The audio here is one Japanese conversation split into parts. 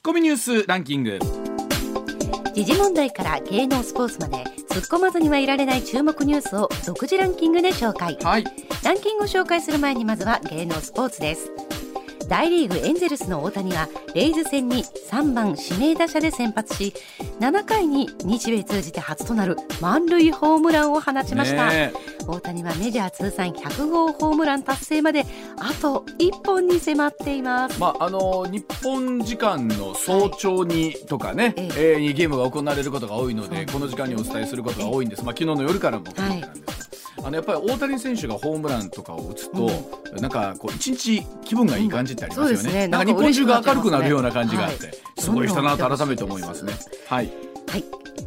ッコミニュースランキング。時事問題から芸能スポーツまで突っ込まずにはいられない注目ニュースを独自ランキングで紹介、はい。ランキングを紹介する前にまずは芸能スポーツです大リーグエンゼルスの大谷はレイズ戦に3番指名打者で先発し7回に日米通じて初となる満塁ホームランを放ちました、ね大谷はメジャー通算100号ホームラン達成まであと1本に迫っています。まあ、あの日本時間の早朝にとかね、ええーにゲームが行われることが多いので、そうこの時間にお伝えすることが多いんです、まあ、昨日の夜からも。含めてなんですが、あのやっぱり大谷選手がホームランとかを打つと、なんかこう一日気分がいい感じってありますよね,、うん。ね。なんか日本中が明るくなるような感じがあって、はい。すごい人だなと改めて思いますね。はい。はい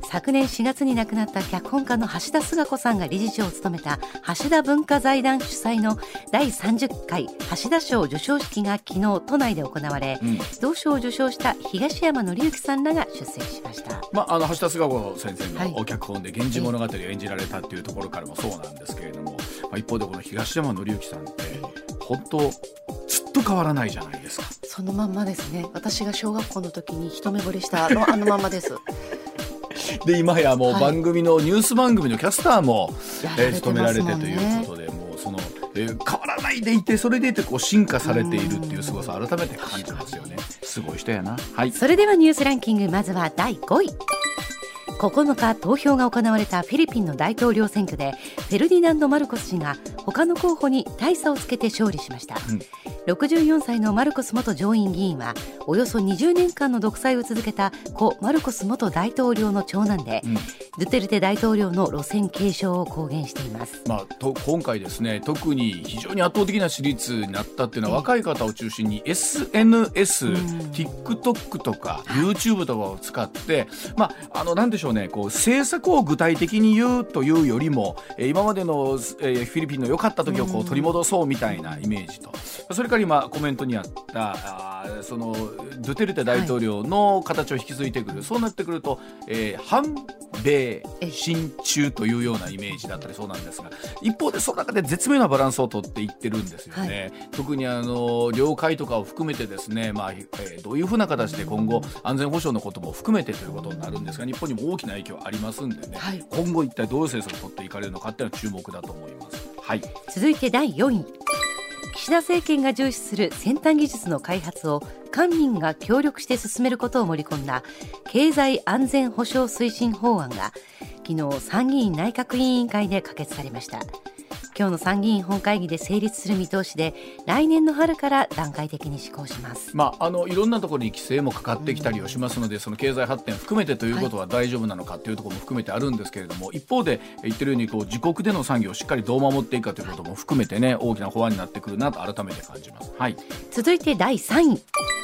昨年4月に亡くなった脚本家の橋田壽賀子さんが理事長を務めた橋田文化財団主催の第30回橋田賞授賞式が昨日都内で行われ、うん。同賞を受賞した東山紀之さんらが出席しました。まあ、あの橋田壽賀子先生はい。のお脚本で「源氏物語」を演じられたっていうところからもそうなんですけれども、まあ、一方でこの東山紀之さんって本当ずっと変わらないじゃないですか。そのまんまですね。私が小学校の時に一目惚れしたあのあのまんまです で今やもうはい。番組の、ニュース番組のキャスターも、えー務められてということでもうその、えー変わらないでいてそれでいてこう進化されているっていう凄さを改めて感じますよね。すごい人やな。はい。それではニュースランキングまずは第5位。9日投票が行われたフィリピンの大統領選挙でフェルディナンド・マルコス氏が他の候補に大差をつけて勝利しました、うん。64歳のマルコス元上院議員はおよそ20年間の独裁を続けた故マルコス元大統領の長男で、うん。ドゥテルテ大統領の路線継承を公言しています。まあ、と今回ですね特に非常に圧倒的な支持率になったっていうのはええ若い方を中心に SNS、うん。TikTok とか YouTube とかを使って、まあ、あのなんでしょうねこう政策を具体的に言うというよりもえー今までの、えーフィリピンの良かった時をこう取り戻そうみたいなイメージと、それから今コメントにあったあーそのドゥテルテ大統領の形を引き継いでくる、そうなってくると、えー反米親中というようなイメージだったりそうなんですが。一方でその中で絶妙なバランスを取っていってるんですよね、特にあの領海とかを含めてですね、まあえーどういうふうな形で今後安全保障のことも含めてということになるんですが日本にも大きな影響ありますんでね、はい。今後一体どういう政策を取っていかれるのかっていうのは注目だと思います。はい。続いて第4位。岸田政権が重視する先端技術の開発を官民が協力して進めることを盛り込んだ経済安全保障推進法案が昨日参議院内閣委員会で可決されました。今日の参議院本会議で成立する見通しで来年の春から段階的に施行します。まあ、あのいろんなところに規制もかかってきたりはしますので、その経済発展含めてということは大丈夫なのかというところも含めてあるんですけれども一方で言ってるようにこう自国での産業をしっかりどう守っていくかということも含めてね大きな法案になってくるなと改めて感じます。はい、続いて第3位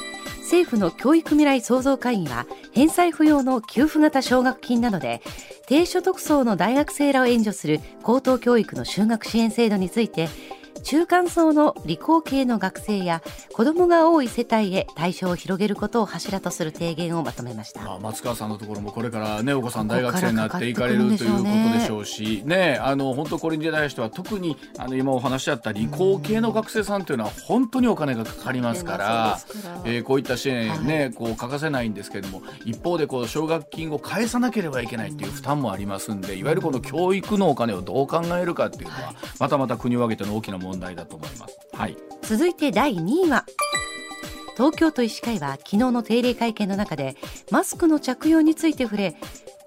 政府の教育未来創造会議は返済不要の給付型奨学金などで低所得層の大学生らを援助する高等教育の就学支援制度について中間層の理工系の学生や子どもが多い世帯へ対象を広げることを柱とする提言をまとめました。まあ、松川さんのところもこれからねお子さん大学生になっていかれるということでしょうしね。あの本当これに対しては特にあの今お話しあった理工系の学生さんというのは本当にお金がかかりますからえーこういった支援ね、こう欠かせないんですけれども一方でこう奨学金を返さなければいけないっていう負担もありますんでいわゆるこの教育のお金をどう考えるかっていうのはまたまた国を挙げての大きな問題だと思います。はい続いて第2位は東京都医師会は昨日の定例会見の中でマスクの着用について触れ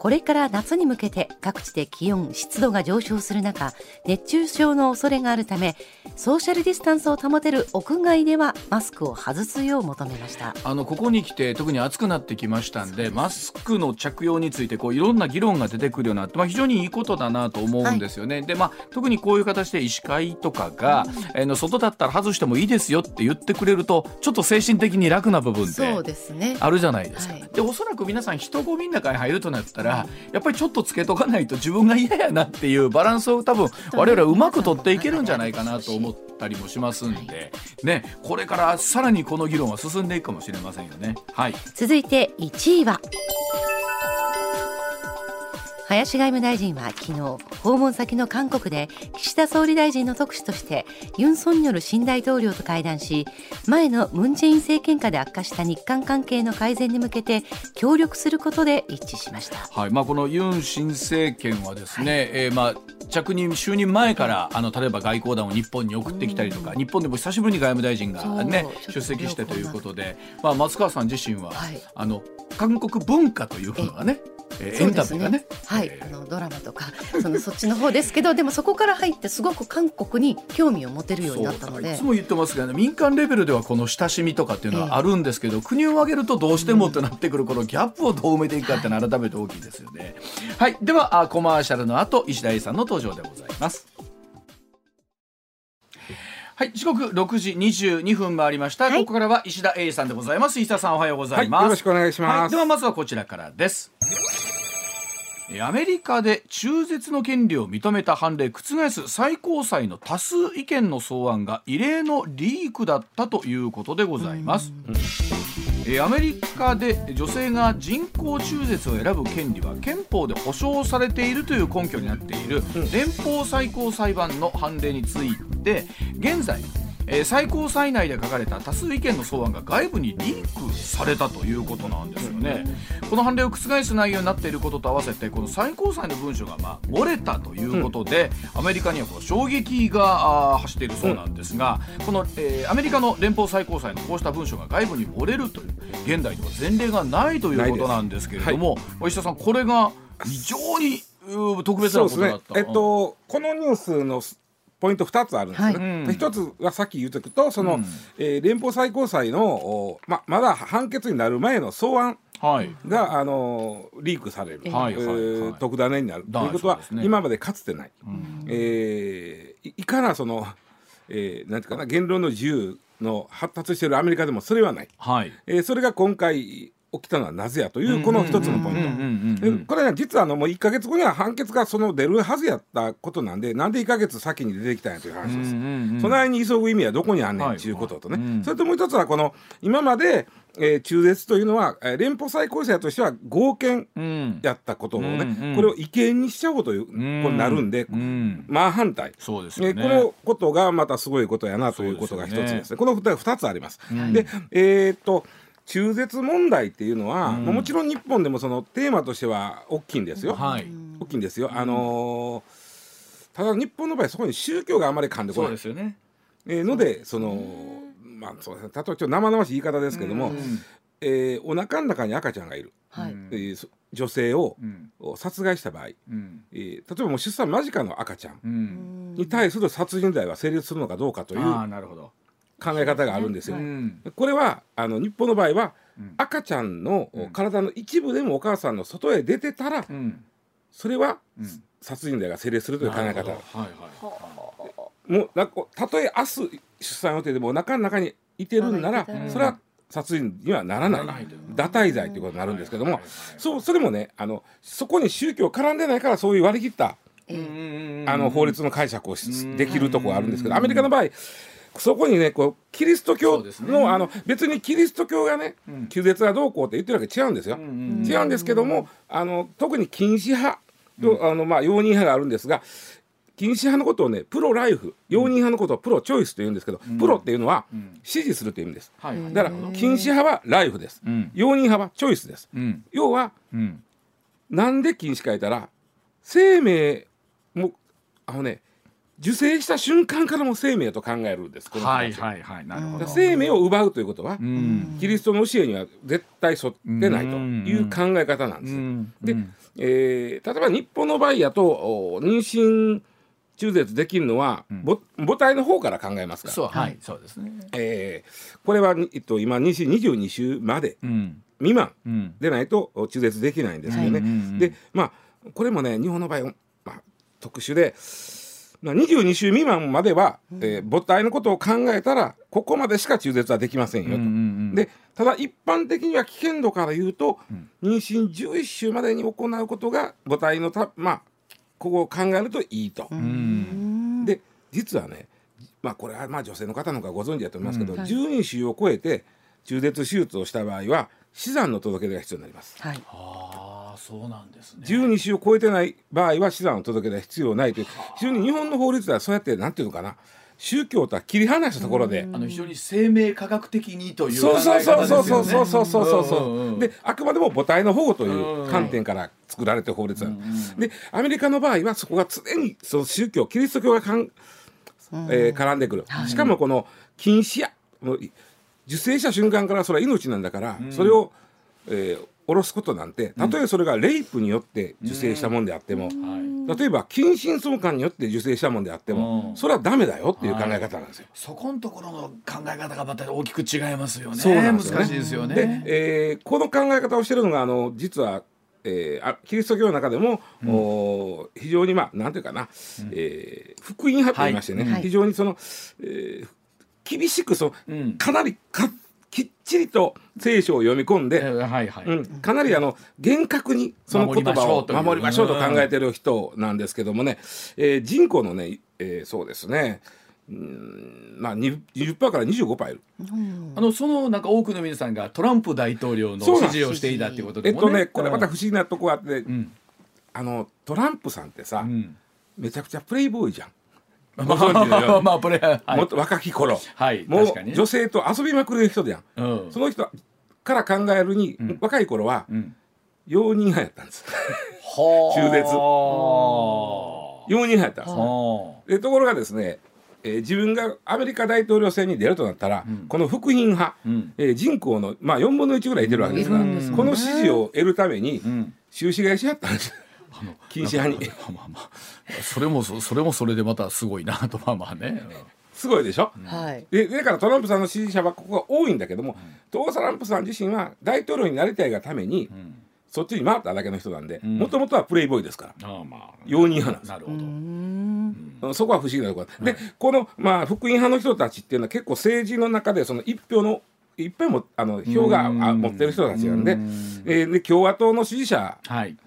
これから夏に向けて各地で気温湿度が上昇する中熱中症の恐れがあるためソーシャルディスタンスを保てる屋外ではマスクを外すよう求めました。あのここに来て特に暑くなってきましたんでマスクの着用についてこういろんな議論が出てくるようになって、まあ、非常にいいことだなと思うんですよね。でまあ、特にこういう形で医師会とかが、えーの外だったら外してもいいですよって言ってくれるとちょっと精神的に楽な部分ってあるじゃないですか。はい。でおそらく皆さん人混みの中に入るとなったらやっぱりちょっとつけとかないと自分が嫌やなっていうバランスを多分我々はうまく取っていけるんじゃないかなと思ったりもしますんで、ね、これからさらにこの議論は進んでいくかもしれませんよね。はい。続いて1位は林外務大臣は昨日訪問先の韓国で岸田総理大臣の特使としてユン・ソンニョル新大統領と会談し前のムン・ジェイン政権下で悪化した日韓関係の改善に向けて協力することで一致しました、はい。まあ、このユン新政権はですね、はい、えー、まあ着任就任前からあの例えば外交団を日本に送ってきたりとか、日本でも久しぶりに外務大臣が、ね、出席してということで、まあ、松川さん自身は、はい、あの韓国文化というのがねえー、エンタメがね、はい、えー、あのドラマとか そのそっちの方ですけどでもそこから入ってすごく韓国に興味を持てるようになったので。いつも言ってますけど、ね、民間レベルではこの親しみとかっていうのはあるんですけど、えー、国を挙げるとどうしてもってなってくるこのギャップをどう埋めていくかっていうのは改めて大きいですよね。はい、ではあコマーシャルの後石田英さんの登場でございます。はい時刻六時二十二分回りました、はい、ここからは石田英さんでございます。石田さんおはようございます、はい、よろしくお願いします、はい、ではまずはこちらからです。アメリカで中絶の権利を認めた判例覆す最高裁の多数意見の草案が異例のリークだったということでございます。アメリカで女性が人工中絶を選ぶ権利は憲法で保障されているという根拠になっている連邦最高裁判の判例について現在えー、最高裁内で書かれた多数意見の草案が外部にリークされたということなんですよね。この判例を覆す内容になっていることと合わせてこの最高裁の文書がまあ漏れたということで、うん、アメリカにはこの衝撃が走っているそうなんですが、うん、この、えー、アメリカの連邦最高裁のこうした文書が外部に漏れるという現代では前例がないということなんですけれども、はい、石田さんこれが非常に特別なことだった。ね、えっと、このニュースのポイント2つあるんですね。はい、1つはさっき言うとくとその、うん、えー、連邦最高裁のままだ判決になる前の草案はい、が、あのリークされる、はいえー、特ダネになる。ということは、ね、今までかつてない、うん、えー、いかなその、えー、なんていうかな言論の自由の発達しているアメリカでもそれはない、はい。えー、それが今回起きたのはなぜやというこの一つのポイント。これは実はあのもう1か月後には判決がその出るはずやったことなんでなんで1か月先に出てきたんやという話です。その間に急ぐ意味はどこにあんねんということとね、それともう一つはこの今までえー、中絶というのは、えー、連邦最高裁としては合憲やったことをね、うん、これを違憲にしちゃおうという、ことになるんで、うん、真反対。そうですね、えー、このことがまたすごいことやなということが一つですね、ね、この2つあります。でえー、っと中絶問題っていうのは、うん、もちろん日本でもそのテーマとしては大きいんですよ。はい、大きいんですよ。あのー、ただ日本の場合そこに宗教があまり噛んでこない。そうですよね。えー、のでそのまあそうですね。例えばちょっと生々しい言い方ですけども、うん、えー、お腹の中に赤ちゃんがいる。はい、えー、女性を、うん、殺害した場合、うん、えー、例えばもう出産間近の赤ちゃんに対する殺人罪は成立するのかどうかという。考え方があるんですよ。これはあの日本の場合は、赤ちゃんの体の一部でもお母さんの外へ出てたら、それは、殺人罪が成立するという考え方。はいはい、もうなんかたとえ明日出産予定でもお腹の中にいてるんなら、それは殺人にはならない。堕胎罪ということになるんですけども、そうそれもねあのそこに宗教絡んでないからそういう割り切った、あの法律の解釈をできるところがあるんですけどアメリカの場合そこにねこうキリスト教のね、あの別にキリスト教がね、中絶はどうこうって言ってるわけ違うんですよ。違うんですけどもあの特に禁止派と、あのまあ容認派があるんですが禁止派のことをねプロライフ容認派のことをプロチョイスと言うんですけど、プロっていうのは支持するという意味です、だから禁止派はライフです、容認派はチョイスです、要は、なんで禁止書いたら生命もあのね受精した瞬間からも生命と考えるんですはいはいはいなるほど。生命を奪うということはキリストの教えには絶対沿ってないという考え方なんですで、えー、例えば日本の場合やと妊娠中絶できるのは、うん、母体の方から考えますから。そう,、はい、そうですね、えー、これは、えっと、今妊娠22週まで未満でないと中絶できないんですよね。でまあこれもね日本の場合、まあ、特殊で22週未満までは、えー、母体のことを考えたらここまでしか中絶はできませんよと。でただ一般的には危険度から言うと、うん、妊娠11週までに行うことが母体のたまあここを考えるといいと。で実はねまあこれはまあ女性の方の方がご存知だと思いますけど、うん、12週を超えて中絶手術をした場合は資産の届け出が必要になります。はい、ああそうなんですね。12週を超えてない場合は資産の届け出必要ないという非常に日本の法律ではそうやってなんていうのかな宗教とは切り離したところであの非常に生命科学的にという考え方ですよね。そうそうそうそうそうそうそう,、であくまでも母体の保護という観点から作られて法律で,、アメリカの場合はそこが常にその宗教キリスト教がかん、えー、絡んでくる。しかもこの禁止や。もう受精した瞬間からそれは命なんだから、それを、えー下ろすことなんてたとえそれがレイプによって受精したもんであっても、はい。例えば近親相関によって受精したもんであっても、うん。それはダメだよっていう考え方なんですよ。そこのところの考え方がまた大きく違いますよね。そうなんですよね。難しいですよね。で、えーこの考え方をしてるのがあの実は、えーあキリスト教の中でも、おー非常にまあなんていうかな、えー福音派と言いましてね、はい。非常にその、えー厳しくその、うん。かなりかきっちりと聖書を読み込んえで、ーはいはい、うん、かなりあの厳格にその言葉を守りましょうという守りましょうと考えてる人なんですけどもね、えー人口のね、えーそうですね。うんまあ20%から25%いる。あのそのなんか多くの皆さんがトランプ大統領の支持をしていたっていうことでもえっとねこれまた不思議なとこあって、うん。あのトランプさんってさ、うん。めちゃくちゃプレイボーイじゃん。まご存知のようにあまあこれはい。もっと若き頃、はいもう女性と遊びまくる人じゃん。うんその人から考えるに、ん。若い頃はうん。容認派やったんです。はあ。中絶。は容認派やったんです。あ。でところがですね、えー自分がアメリカ大統領選に出るとなったら、この福音派、うん。えー人口の、まあ、4分の1ぐらいいてるわけですから、うんこの支持を得るために、ん。収支買いしやったんです。禁止派に。まあまあまあそれもそそれもそれでまたすごいなとまあまあね。すごいでしょ、はい。でだからトランプさんの支持者はここが多いんだけども、トトランプさん自身は大統領になりたいがために、そっちに回っただけの人なんでん。もともとはプレイボーイですから。ああまあ。容認派なんです。なるほど。うん。そこは不思議なところ、でこの、まあ、福音派の人たちっていうのは結構政治の中でその一票のいっぱいもあの票があうん。持ってる人たちなんで,、うん。えーで共和党の支持者はい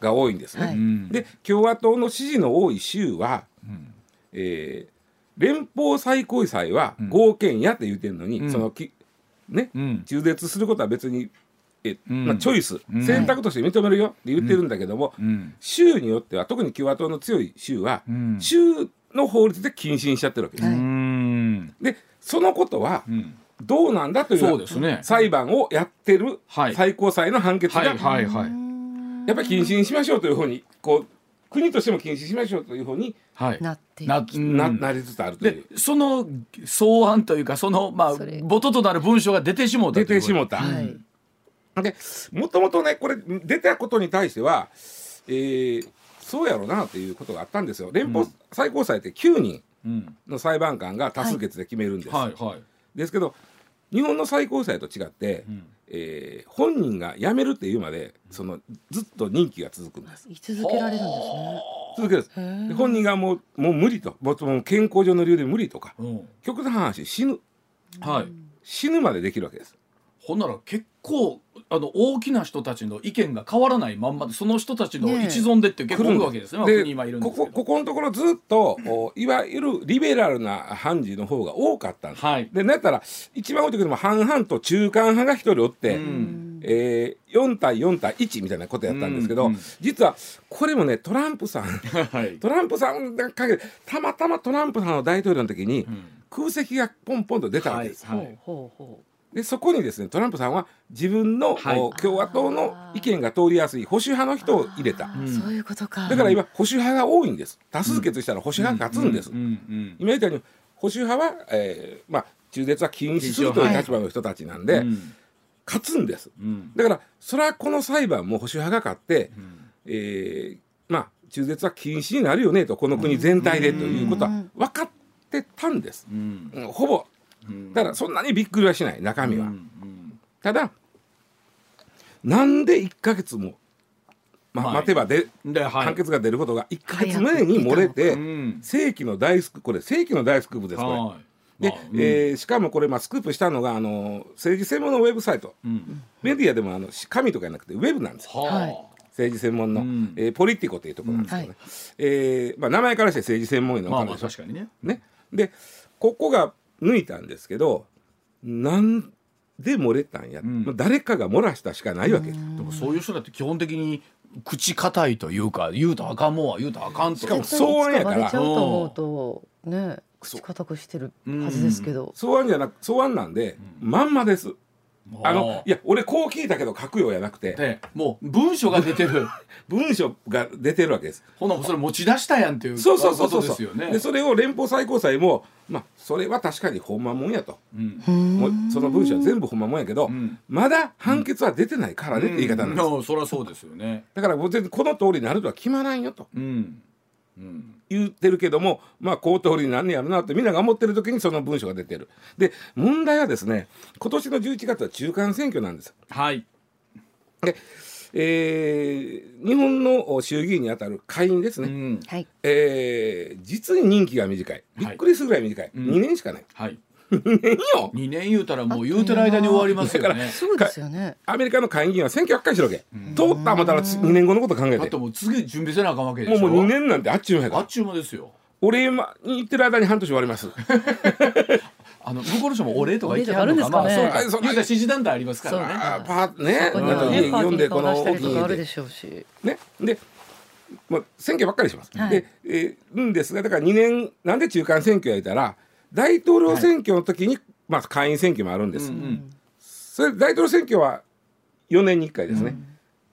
が多いんですね。はい。うんで共和党の支持の多い州は、んえー連邦最高裁は合憲やって言ってるのに、うん。そのきね、うん。中絶することは別にえ、うん。まあ、チョイス、うん。選択として認めるよって言ってるんだけども、うん。州によっては特に共和党の強い州は、うん。州の法律で禁止にしちゃってるわけです。でそのことはうん。どうなんだというそうですね。裁判をやってるはい。最高裁の判決が、やっぱり禁止にしましょうというふうにこう国としても禁止しましょうというふうにはいなってなな,、うんなりつつあるといでう。その草案というかそのまあ元となる文章が出てしもうた出てしもうた。はい。でもともとねこれ出たことに対しては、えーそうやろうなっていうことがあったんですよ。連邦最高裁って9人うんの裁判官が多数決で決めるんです。はいはいですけど日本の最高裁と違って、んえー本人が辞めるっていうまでそのずっと任期が続くんです。居続けられるんですね。続けるんで本人がもうもう無理と。もう健康上の理由で無理とかうん。極端な話死ぬ。はい。死ぬまでできるわけです。ほんなら結構あの大きな人たちの意見が変わらないまんまでその人たちの一存でって結構おるわけですね。まあで国に今いるんですけど。ここここのところずっとおいわゆるリベラルな判事の方が多かったんです。はいでなんやったら一番多い時でも半々と中間派が一人おって、うんえー、4対4対1みたいなことやったんですけど、うんうん実はこれもねトランプさん はい。トランプさんがかけてたまたまトランプさんの大統領の時にうん空席がポンポンと出たわけです。はいほうほうほでそこにですねトランプさんは自分の、はい。お共和党の意見が通りやすい保守派の人を入れた。う。そういうことか。だから今保守派が多いんです。多数決したら保守派が勝つんです、うんうん今言ったように保守派は、えーまあ、中絶は禁止するという立場の人たちなんで、うん。勝つんです。うん。だからそれはこの裁判も保守派が勝って、えーまあ中絶は禁止になるよねとこの国全体でということは分かってたんです、うん。うん。ほぼうんだからそんなにびっくりはしない中身は、うんただなんで1ヶ月も、まはい。待てばで、うんではい。判決が出ることが1ヶ月前に漏れて、うん。世紀の大スクこれ世紀の大スクープですこれ。はい。で、まあうん。えーしかもこれ、まあ、スクープしたのがあの政治専門のウェブサイト。うん。メディアでもあの紙とかじゃなくてウェブなんですよ。はいは政治専門の、うん。えーポリティコというところなんですよね、うん。えーまあ、名前からして政治専門員あまあまの分かるでしょ、あ確かにね。ね、でここが抜いたんですけどなんで漏れたんや、ん。もう誰かが漏らしたしかないわけ、だからそういう人だって基本的に口堅いというか言うとあかんもんは言うとあかんと。しかも草案やから。とね口固くしてるはずですけど、草案じゃなく草案なんで、まんまですあのいや俺こう聞いたけど書くようやなくて。でもう文章が出てる。文章が出てるわけです。ほなそれ持ち出したやんっていうそうそうそうそうですよね。でそれを連邦最高裁もまあそれは確かにほんまもんやと、もうその文章は全部ほんまもんやけど、ん。まだ判決は出てないからねって言い方なんです、うん。そりゃそうですよね。だからもう全然この通りになるとは決まらんよと。うんうん言ってるけどもまあこう通りになんねやろなってみんなが思ってる時にその文章が出てる。で問題はですね今年の11月は中間選挙なんです。はい。で、えー日本の衆議院にあたる下院ですね、うん。はい。えー実に任期が短い。びっくりするぐらい短い、うん。2年しかない。はい2年よ？2年言うたらもう言うてる間に終わりますよね。すごいですよね。アメリカの下院議員は選挙ばっかりしろけ、通った思ったら2年後のこと考えだっててもう次準備せなあかんわけでしょ。もうもう2年なんてあっちゅう間やから。あっちゅう間ですよ。お礼に行ってる間に半年終わります。あの向こうの人もお礼とか言ってはるんですかね。まあそうかそう言うたら支持団体ありますからね。あーパーね読んでこの大きいね。で、まあ、選挙ばっかりします。はい。で、えーんですがだから2年なんで中間選挙や言ったら大統領選挙の時に、まあ、下院選挙もあるんです。うんそれ大統領選挙は4年に1回ですね。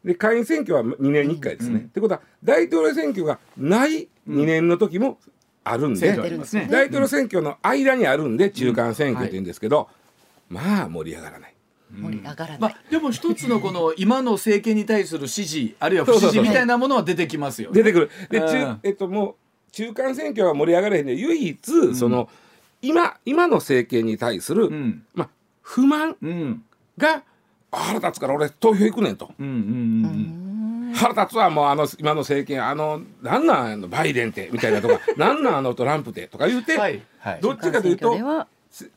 で下院選挙は2年に1回ですね。うんってことは大統領選挙がない2年の時もあるんで、選挙ありますね。大統領選挙の間にあるんで中間選挙って言うんですけど、まあ盛り上がらない。盛り上がらない、まあでも一つのこの 今の政権に対する支持あるいは不支持みたいなものは出てきますよね。出てくる。で、うん。中えっともう中間選挙は盛り上がれへんで唯一、その今今の政権に対する、うん。まあ不満うん。があ腹立つから俺投票行くねんと。うんうんうん腹立つわもうあの今の政権あのなんなんあのバイデンってみたいなとか なんなんあのトランプってとか言うて、はいはい。どっちかというと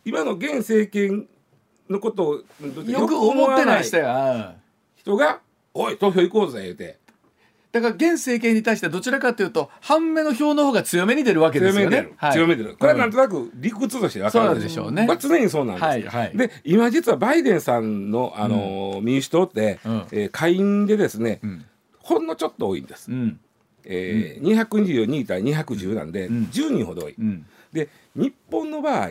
今の現政権のことをよく思ってない人が「おい投票行こうぜ」言うてだから現政権に対してどちらかというと半目の票の方が強めに出るわけですよ強めに出る、。ねはい。強めに出る。これはなんとなく理屈として分かる。んそうでしょうね。まあ、常にそうなんです、はいはい。で今実はバイデンさんの、あのー民主党って、うん。えー下院でですね、ん。ほんのちょっと多いんです、うん。えー222対210なんで、ん。10人ほど多い、うん。で日本の場合、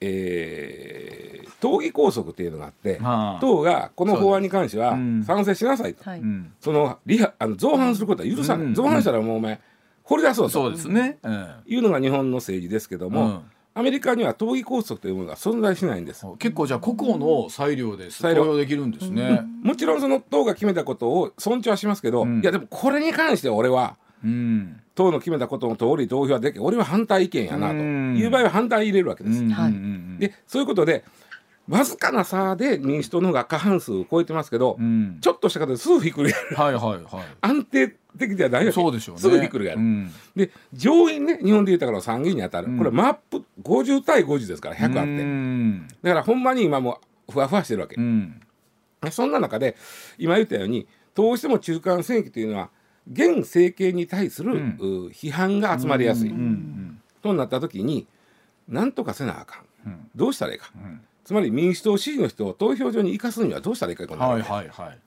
えー党議拘束っていうのがあって、はあ。党がこの法案に関しては賛成しなさいと、はい。うん。そのリハあの造反することは許さない、うん。造反したらもうお前掘り出そうと。そうですね。うん。いうのが日本の政治ですけども、うん。アメリカには党議拘束というものが存在しないんです。結構じゃあ個々の裁量で投裁量。票できるんですね。もちろんその党が決めたことを尊重はしますけど、うん。いやでもこれに関しては俺はうん党の決めたことの通り投票はでき俺は反対意見やなと。うん。いう場合は反対入れるわけです。でそういうことでわずかな差で民主党の方が過半数を超えてますけど、うん。ちょっとしたことですぐひっくり返る。はいはいは安定的ではないわいけ。そうでしょうね。すぐひっくり返る。うん。で上院ね日本で言ったから参議院に当たる、うん。これマップ50対50ですから100あって、うん。だからほんまに今もうふわふわしてるわけ。う、ん。そんな中で今言ったようにどうしても中間選挙というのは現政権に対する、うん。う批判が集まりやすい、うんうんとなった時に何とかせなあかん。うん。どうしたらいいか、ん。つまり民主党支持の人を投票所に行かすにはどうしたらいいかこのはいはいはい。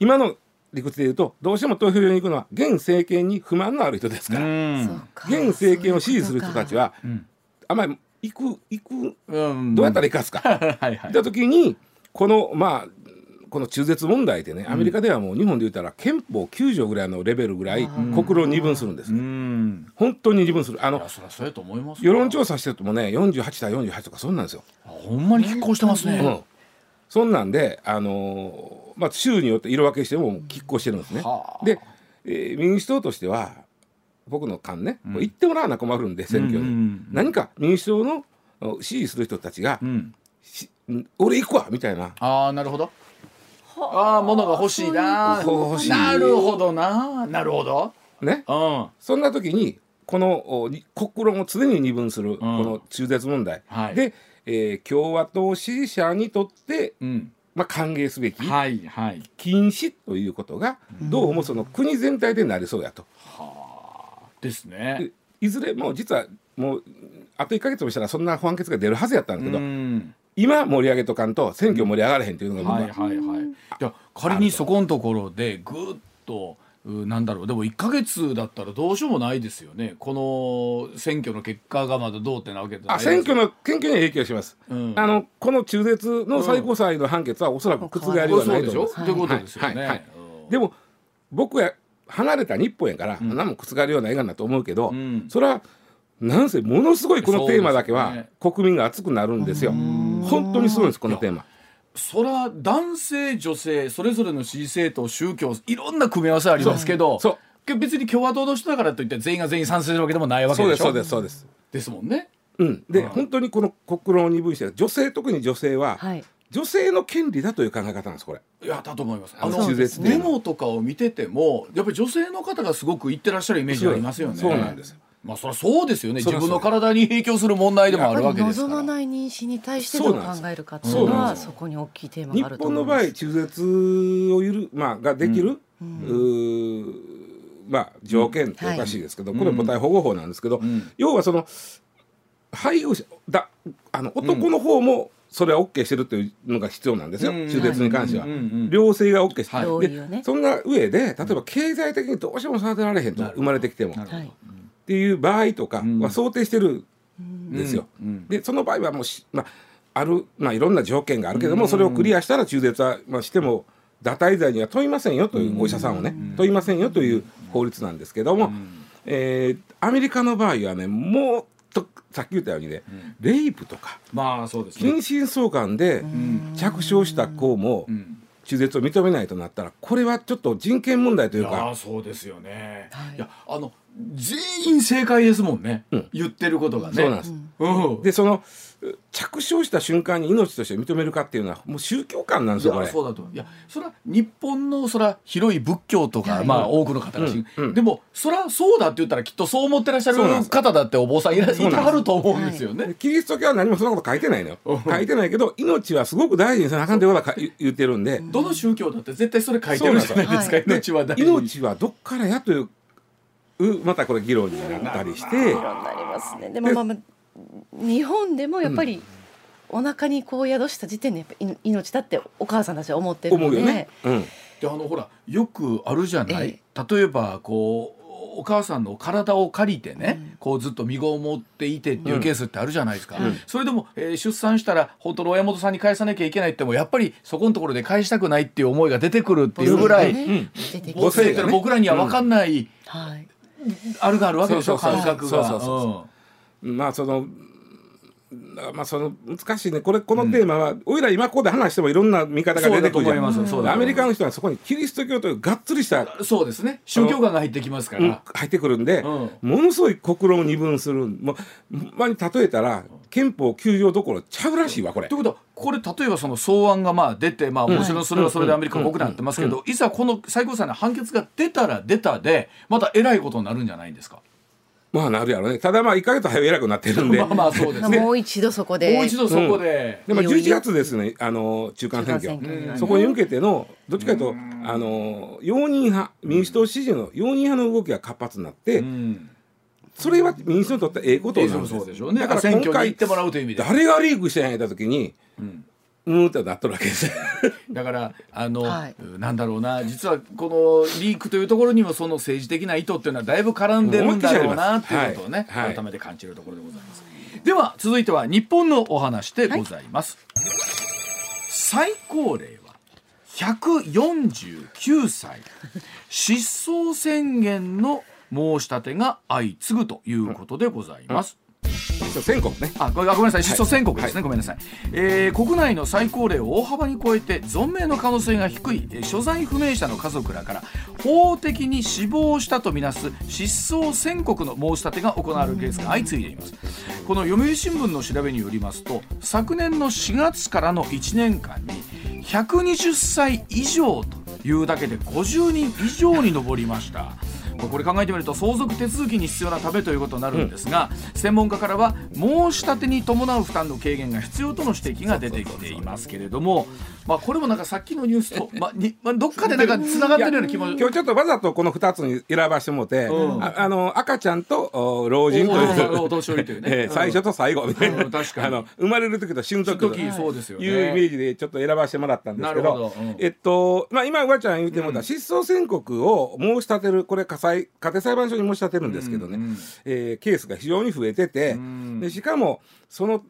今の理屈で言うとどうしても投票所に行くのは現政権に不満のある人ですから、うん。か。現政権を支持する人たちはんあんまり行く行くうん。どうやったら行かすか、はいはい。いった時にこのまあこの中絶問題でねアメリカではもう日本で言ったら憲法9条ぐらいのレベルぐらい国論二分するんです、うん。本当に二分する。あの世論調査しててもね48対48とかそんなんですよ、ほんまに拮抗してますね。うん、そんなんであのーまあ州によって色分けしても拮抗してるんですね。はあ。で、えー民主党としては僕の勘ね、これ言ってもらわな困るんで選挙に、うんうんうん何か民主党のお支持する人たちが、うん。し俺行くわみたいな。ああなるほどああ物が欲しいな。欲しい。なるほどな。なるほど。ね？うん。そんな時にこの国論を常に二分するこの中絶問題、はい。で、えー共和党支持者にとって、うん。まあ、歓迎すべきはいはい。禁止ということがどうもその国全体でなりそうやと。ですね。でいずれもう実はもうあと1か月もしたらそんな判決が出るはずやったんだけど、うん今盛り上げとかんと選挙盛り上がれへんっていうのが僕は、はいはいはい。いや仮にそこのところでぐっと。うなんだろう。でも1か月だったらどうしようもないですよね。この選挙の結果がまだどうってなわけあ選挙の選挙には影響します、うん。あのこの中絶の最高裁の判決はおそらく覆りはそうでしょ？ない。と思いますってことですよね、でも僕は離れた日本やから、何も覆るような映画だと思うけど、ん。それはなんせものすごいこのテーマだけは国民が熱くなるんですよ。本当にすごいんですこのテーマ。そら男性女性それぞれの支持政党宗教いろんな組み合わせありますけどそうけど別に共和党の人だからといって全員が全員賛成するわけでもないわけでしょそうですそうですそうです。ですもんね。うん、で、はい本当にこの国論を二分して女性特に女性は、はい女性の権利だという考え方なんですこれ。いやだと思います。あのあの中絶デモとかを見ててもやっぱり女性の方がすごく言ってらっしゃるイメージがありますよね。そうなんです。まあそりゃそうですよね。自分の体に影響する問題でもあるわけですから。望まない妊娠に対してどう考えるかっていうのはそこに大きいテーマ日があると本の思います。場合中絶をゆる、まあ、ができる、うーまあ、条件っておかしいですけど、これ母体保護法なんですけど、ん。要はその配偶者だあの男の方もそれは OK してるというのが必要なんですよ、うん。中絶に関しては。うんうん両性が OK して、はいでそんな上で例えば経済的にどうしても育てられへんと生まれてきてもっていう場合とかん。は想定してるんですよ。うん。うん。でその場合はもうし、まあ、ある、まあ、いろんな条件があるけども、それをクリアしたら中絶は、まあ、しても堕胎罪には問いませんよという、お医者さんをね、問いませんよという法律なんですけども、えーアメリカの場合はねもっとさっき言ったようにね、レイプとかまあそうです近ね。親相関で着床した子もん。中絶を認めないとなったらこれはちょっと人権問題といいうやかーそうですよね。はい。いやあの全員正解ですもんね。ん言ってることがね。そうなんです。うん。でその着床した瞬間に命として認めるかっていうのはもう宗教観なんですよこれ。いやそうだといやそれは日本のそら広い仏教とか、はいまあ多くの方が信、うんうんでもそらそうだって言ったらきっとそう思ってらっしゃる方だってお坊さんいらいてそうなんですはると思うんですよね。でキリスト教は何もそんなこと書いてないのよ書いてないけど命はすごく大事にせなあかんってことはか言言ってるんで、どの宗教だって絶対それ書いてるじゃないですか。命は大事に。命はどっからやといううまたこれ議論になったりして。いろんなありますね。でもまあまあ日本でもやっぱりお腹にこう宿した時点でやっぱい命だってお母さんたちは思ってるので、思うよね。うん。であのほらよくあるじゃない、え例えばこうお母さんの体を借りてね、こうずっと身ごもっていてっていうケースってあるじゃないですか、それでも、えー出産したら本当の親元さんに返さなきゃいけないってもやっぱりそこのところで返したくないっていう思いが出てくるっていうぐらい、ね。僕らには分かんない、はい。あるがあるわけでしょ感覚が。まあそのまあその難しいね。これこのテーマは、おいら今ここで話してもいろんな見方が出てくるアメリカの人はそこにキリスト教というがっつりしたうんそうですね。宗教観が入ってきますから。うん入ってくるんで、うん。ものすごい国論を二分するもうまあに例えたら憲法9条どころちゃうらしいわこれ。ということはこれ例えばその草案がまあ出てまあもちろんそれはそれでアメリカ国内になってますけどいざこの最高裁の判決が出たら出たでまたえらいことになるんじゃないんですか？まあなるやろね。ただまあ1か月早い偉くなってるんで。まあまあそうですね。もう一度そこでもう一度そこで、でもいよいよ11月ですね。あの中間選挙。中間選挙がね。そこに向けてのどっちかというとあの容認派民主党支持の容認派の動きが活発になって、うん、それは民主党にとってええことなんです。そうでしょうね。だから選挙今回に行ってもらうという意味で。誰がリークしてないた時にうんうーんってなっとるわけです。だからあの、はい。なんだろうな。実はこのリークというところにもその政治的な意図っていうのはだいぶ絡んでるんだろうなっていうことをね、はい。はい。改めて感じるところでございます。では続いては日本のお話でございます。最高齢は149歳。失踪宣言の申し立てが相次ぐということでございます。全国ね。あごごめんなさい。失踪宣告ですね、ごめんなさい、えー国内の最高齢を大幅に超えて存命の可能性が低い、えー所在不明者の家族らから法的に死亡したとみなす失踪宣告の申し立てが行われるケースが相次いでいます。この読売新聞の調べによりますと昨年の4月からの1年間に120歳以上というだけで50人以上に上りましたこれ考えてみると相続手続きに必要なためということになるんですが、うん、専門家からは申し立てに伴う負担の軽減が必要との指摘が出てきていますけれども、まあ、これもなんかさっきのニュースと、まあにまあ、どっかでなんかつながってるような気も今日ちょっとわざとこの2つに選ばしてもて、うん、ああの赤ちゃんと老人という。お年寄りというね、最初と最後みたいな、確かに。あの生まれる時と死ぬ時というイメージでちょっと選ばしてもらったんですけど、うん、えっとまあ、今うわちゃん言うてもた、失踪宣告を申し立てるこれ家裁家庭裁判所に申し立てるんですけどね、うんうん、えー、ケースが非常に増えてて、でしかもその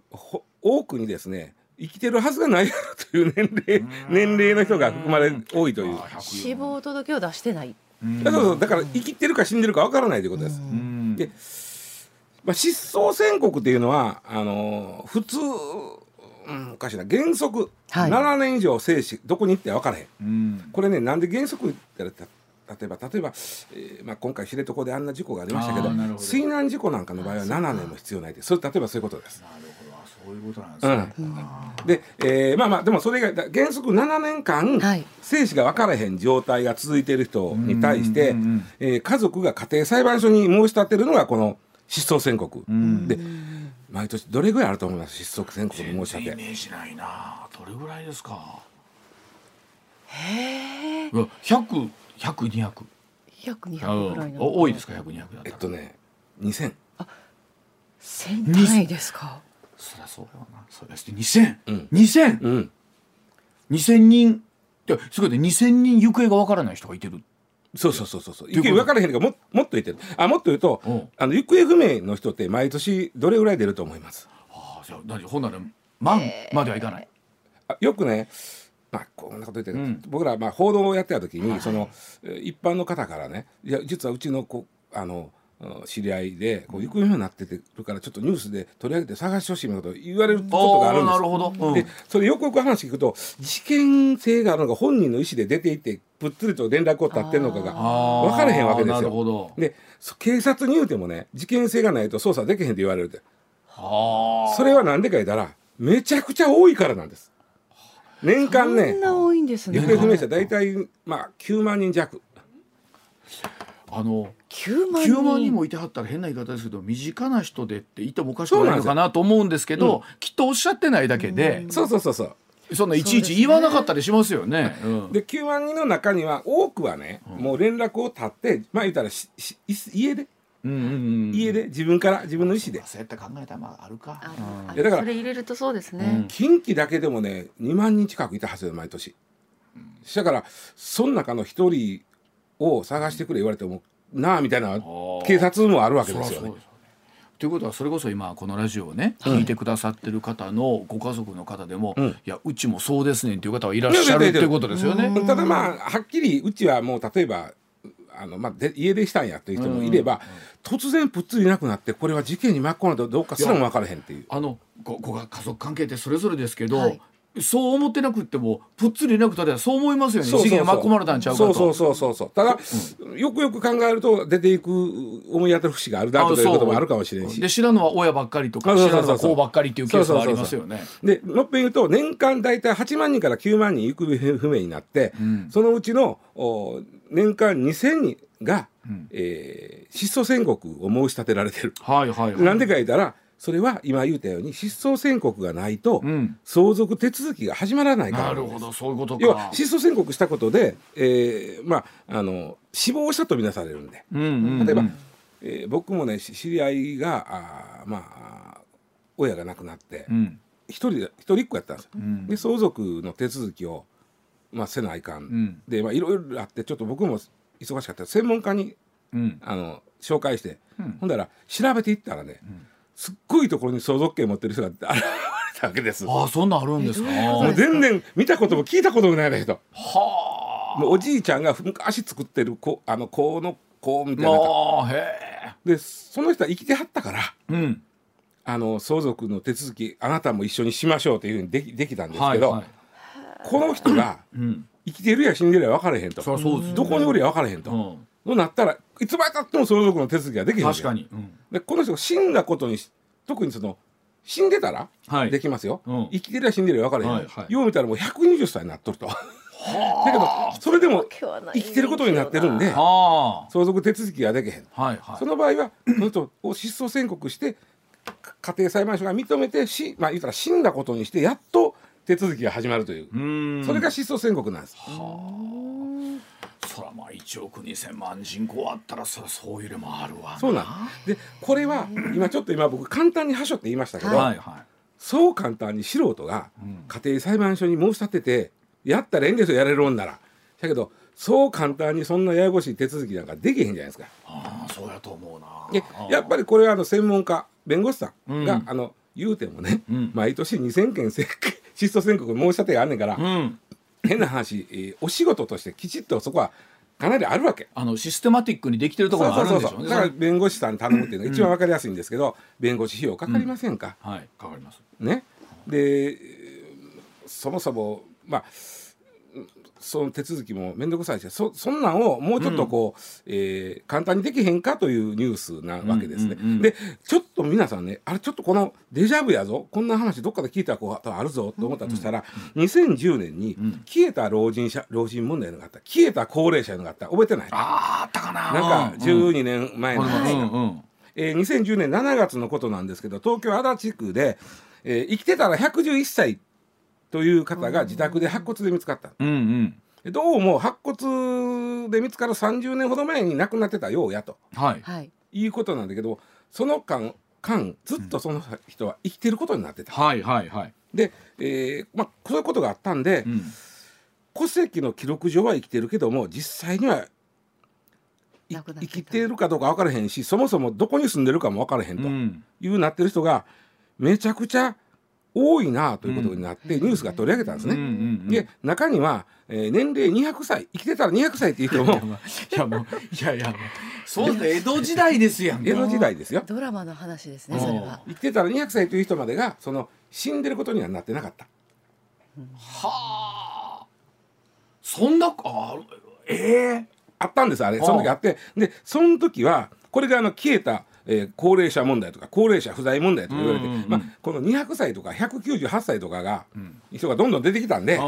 多くにですね生きてるはずがないやろという年齢年齢の人が含まれ多いという。死亡届を出してない。だからだから生きてるか死んでるかわからないということです。で、まあ、失踪宣告っていうのはあの普通、うん、おかしいな原則、はい、7年以上生死どこに行って分からへん、これねなんで原則って言ったら例えば例えば、えーまあ、今回知床であんな事故がありましたけど水難事故なんかの場合は7年も必要ないでそれ例えばそういうことです。なるほどそういうことなんですね。うん、で、えー、まあまあでもそれが原則7年間、はい、生死が分からへん状態が続いている人に対して、えー、家族が家庭裁判所に申し立てるのがこの失踪宣告で毎年どれぐらいあると思います？失踪宣告の申し立て。イメージないなどれぐらいですか？へえ。百百二百。百二百ぐらい多いですか？百二百えっとね二千。あ千単位ですか？そりゃそうよな。そりゃして2000、うん、2000、うん、2000人。すごいね。2000人行方がわからない人がいてる。そうそうそうそう行方分からへんがももっといてる。あもっと言うと、うん、あの行方不明の人って毎年どれぐらい出ると思います？ああじゃあ何ほんなら万まではいかない。あよくねまあ、こんなこと言って、うん、僕らまあ報道をやってた時に、はい、その一般の方からねいや実はうちの子あの知り合いでこう行方不明になっててるからちょっとニュースで取り上げて探してほしいみたいなこと言われることがあるんですなるほど、うん、でそれよくよく話聞くと事件性があるのが本人の意思で出ていてぷっつりと連絡を絶ってるのかが分からへんわけですよ。で警察に言うてもね事件性がないと捜査できへんって言われるで。それは何でか言ったらめちゃくちゃ多いからなんです。年間ね行方不明者大体まあ9万人弱。あの9万 ,9 万人もいてはったら変な言い方ですけど身近な人でっていてもおかしくないのかなと思うんですけど、うん、きっとおっしゃってないだけで、そうそうそうそうそんないちいち言わなかったりしますよね。で9万人の中には多くはね、もう連絡を絶ってまあ言ったらしし家で。うんうんうん、家で自分から自分の意思で。そうやって考えたらまああるか。いやだからそれ入れるとそうですね、近畿だけでもね2万人近くいたはずよ毎年、だからその中の一人を探してくれ言われてもなあみたいな警察もあるわけですよね。ということはそれこそ今このラジオをね、聞いてくださってる方のご家族の方でも、うん、いやうちもそうですねっていう方はいらっしゃるっていうことですよね。ただまあはっきりうちはもう例えばあの、まあ、で家出したんやという人もいれば、突然ぷっつりなくなってこれは事件に巻き込まれたどうかすらも分からへんっていう。あのごご家族関係ってそれぞれですけど、はい、そう思ってなくてもぷっつりなくたらそう思いますよね。事件巻き込まれたんちゃうかと。そうそうそうそうただ、うん、よくよく考えると出ていく思い当たる節があるだということもあるかもしれんし。で知らぬは親ばっかりとか知らぬは子ばっかりっていうケースがありますよね。でもっぺん言うと年間大体8万人から9万人行方不明になって、うん、そのうちのお年間2000人が、うん、えー、失踪宣告を申し立てられてる。はいはい、はい、なんでか言ったらそれは今言ったように失踪宣告がないと、相続手続きが始まらないからなるほどそういうこと要は失踪宣告したことで、えー、まああの死亡したとみなされるんで、うんうんうん、例えば、えー、僕もね知り合いがあまあ親が亡くなって、うん、一人で一人っ子やったんですよ。うん、で相続の手続きをまあせないかん、うん、でまあいろいろあってちょっと僕も忙しかった。専門家に、うん、あの紹介して、ほんだら調べていったらね、すっごいところに相続権持ってる人が現れたわけです。ああ、そんなあるんですか？もう全然見たことも聞いたこともない人。はあ。もうおじいちゃんが昔作ってる子、あの子の子みたいな。あへで、その人は生きてはったから。うん。あの相続の手続きあなたも一緒にしましょうというふうにできできたんですけど、はいはい、この人が生きてるや死んでるや分からへんと、うん、どこにおるや分からへんと、うんとなったらいつまでたっても相続の手続きができへん確かに、うん、でこの人が死んだことに特にその死んでたらできますよ、はいうん、生きてりゃ死んでるや分からへん、はいはい、よう見たらもう120歳になっとると。だけどそれでも生きてることになってるんで相続手続きができへん、はいはい、その場合はその人を失踪宣告して家庭裁判所が認めてし、まあ、言ったら死んだことにしてやっと手続きが始まるという。それが失踪宣告なんです。はあ、そらまあ1億2,000万人口あったらそそういう例もあるわそうなん。でこれは今ちょっと今僕簡単にはしょって言いましたけど、はいはい、そう簡単に素人が家庭裁判所に申し立ててやったらええんですよやれるんなら。だけどそう簡単にそんなややこしい手続きなんかできへんじゃないですか。ああそうやと思うな。やっぱりこれはあの専門家弁護士さんが、うん、あの言うてもね、うん、毎年2,000件失踪宣告申し立てがあんねんから、うん、変な話、えー、お仕事としてきちっとそこはかなりあるわけ。あのシステマティックにできてるところがあるんでしょうね。だから弁護士さん頼むっていうのが一番わかりやすいんですけど、弁護士費用かかりませんか、はいかかります。ね。でそもそもまあその手続きも面倒くさいしそそんなんをもうちょっとこう、うん、えー、簡単にできへんかというニュースなわけですね。うんうんうん、でちょっと皆さんねあれちょっとこのデジャブやぞ。こんな話どっかで聞いたことあるぞと思ったとしたら、うんうん、2010年に消えた老人者老人問題のがあった消えた高齢者のがあった覚えてないああったかな。なんか12年前の。話が、うん。うん、えー、2010年7月のことなんですけど東京足立区で、えー、生きてたら111歳という方が自宅で白骨で見つかった。うんうん。どうも白骨で見つかる30年ほど前に亡くなってたようやと、はい、い。うことなんだけどその間間ずっとその人は生きてることになってた。はいはいはい、で、えーまあ、そういうことがあったんで、うん、戸籍の記録上は生きてるけども実際には生きてるかどうか分からへんしそもそもどこに住んでるかも分からへんというなってる人がめちゃくちゃ多いなということになって、ニュースが取り上げたんですね。で中には、えー、年齢200歳生きてたら200歳っていう人も。いやもういやいやそう江戸時代ですやん江戸時代ですよ。ドラマの話ですねそれは。生きてたら200歳という人までがその死んでることにはなってなかった、うん、はあ。そんなあええー、あったんですあれ。その時あって。でその時はこれがあの消えたえー、高齢者問題とか高齢者不在問題とか言われて、うんうんうん、まあ、この200歳とか198歳とかが、うん、人がどんどん出てきたんで。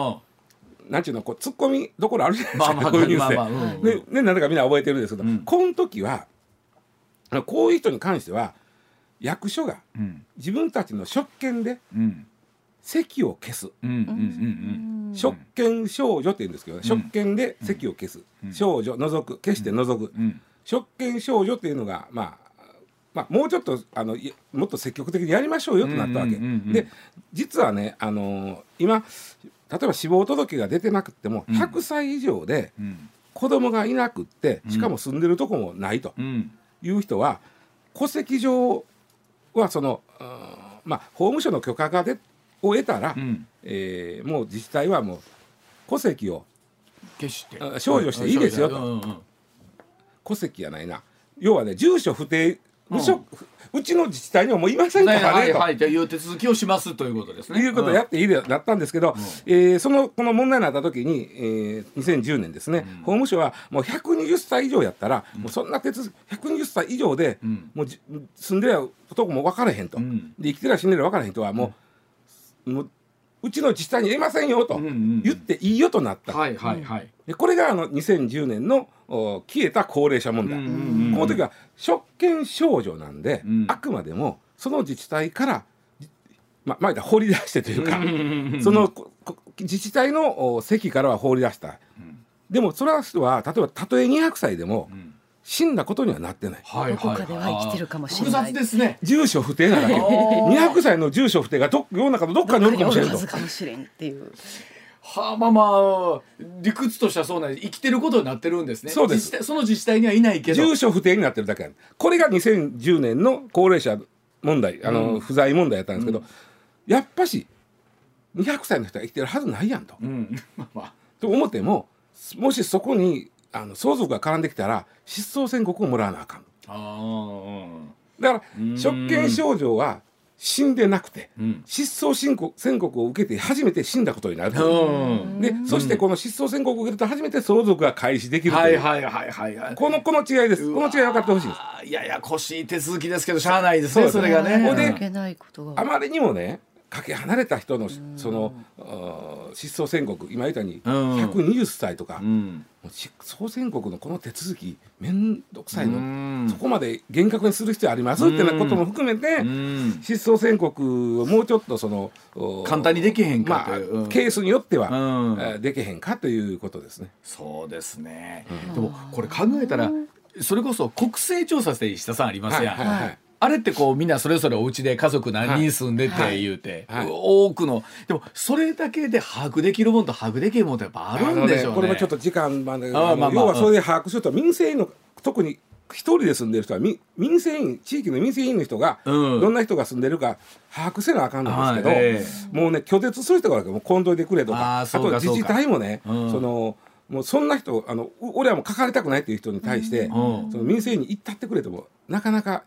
なんちゅうのこうツッコミどころあるじゃないですか、まあまあ、こういうニュースで。まあまあうん、でねなんだかみんな覚えてるんですけど、うん、この時はこういう人に関しては役所が自分たちの職権で席を消す、職権少女って言うんですけど、ね、職権で席を消す、少女除く決して除く、職権少女っていうのがまあまあ、もうちょっとあのもっと積極的にやりましょうよとなったわけ、で実はねあの今例えば死亡届が出てなくても100歳以上で子供がいなくってしかも住んでるとこもないという人は戸籍上はその、まあ、法務省の許可がでを得たら、うん、えー、もう自治体はもう戸籍を消して。少女していいですよと、うんうん、戸籍やないな。要はね住所不定無職、うん、うちの自治体にはもういませんからね、はいはい、という手続きをしますということですね。いうことをやっていいでなったんですけど、うん、えー、そのこの問題になった時に、えー、2010年ですね、うん、法務省はもう120歳以上やったら、もうそんな手続き120歳以上で、もう住んでるとこも分からへんと、で生きてら死んでる分からへんとはもう,、もううちの自治体にいませんよと言っていいよとなった。はいはいはい、でこれがあの2010年の消えた高齢者問題、この時は職権少女なんで、うん、あくまでもその自治体からままあ放り出してというか、その自治体の席からは放り出した、うん、でもそれは人は例えばたとえ200歳でも、うん死んだことにはなってない。はい、どこかでは生きてるかもしれない。ですね。住所不定なだけ。200歳の住所不定がど世の中のどっかにおるかもしれない。かもしれんっていう。はあまあまあ理屈としてはそうなんです。生きてることになってるんですね。そうです。その自治体にはいないけど。住所不定になってるだけこれが2010年の高齢者問題あの、うん、不在問題やったんですけど、うん、やっぱし200歳の人が生きてるはずないやんと。うん。まあ、と思ってももしそこにあの相続が絡んできたら失踪宣告をもらわなあかん。あだから職権症状は死んでなくて、うん、失踪申告宣告を受けて初めて死んだことになるでそしてこの失踪宣告を受けると初めて相続が開始できるはいはいはいはいはい。このこの違いです。この違い分かってほしいです。いややこしい手続きですけどしゃあないですねそれがね。であまりにもねかけ離れた人のその失踪宣告今言ったように120歳とか、うん、失踪宣告のこの手続き面倒くさいの。そこまで厳格にする必要ありますってなことも含めて失踪宣告をもうちょっとその簡単にできへんかという、まあ、ケースによっては、できへんかということですね。そうですね、でもこれ考えたらそれこそ国勢調査して石田さんありますやん。はいはいはいあれってこうみんなそれぞれお家で家族何人住んでて言うて、はい。はいはい、多くの。でもそれだけで把握できるもんと把握できるもんってやっぱあるんでしょうね。ねこれもちょっと時間まで要はそれで把握すると民生委員の特に一人で住んでる人は民民生委員地域の民生委員の人が、うん、どんな人が住んでるか把握せなあかんんですけど、えー、もうね拒絶する人がもうこんといてくれとか。あと自治体もね、うん、その。もうそんな人あの俺はもう書かれたくないっていう人に対して、うん、その民生委員に行ったってくれてもなかなか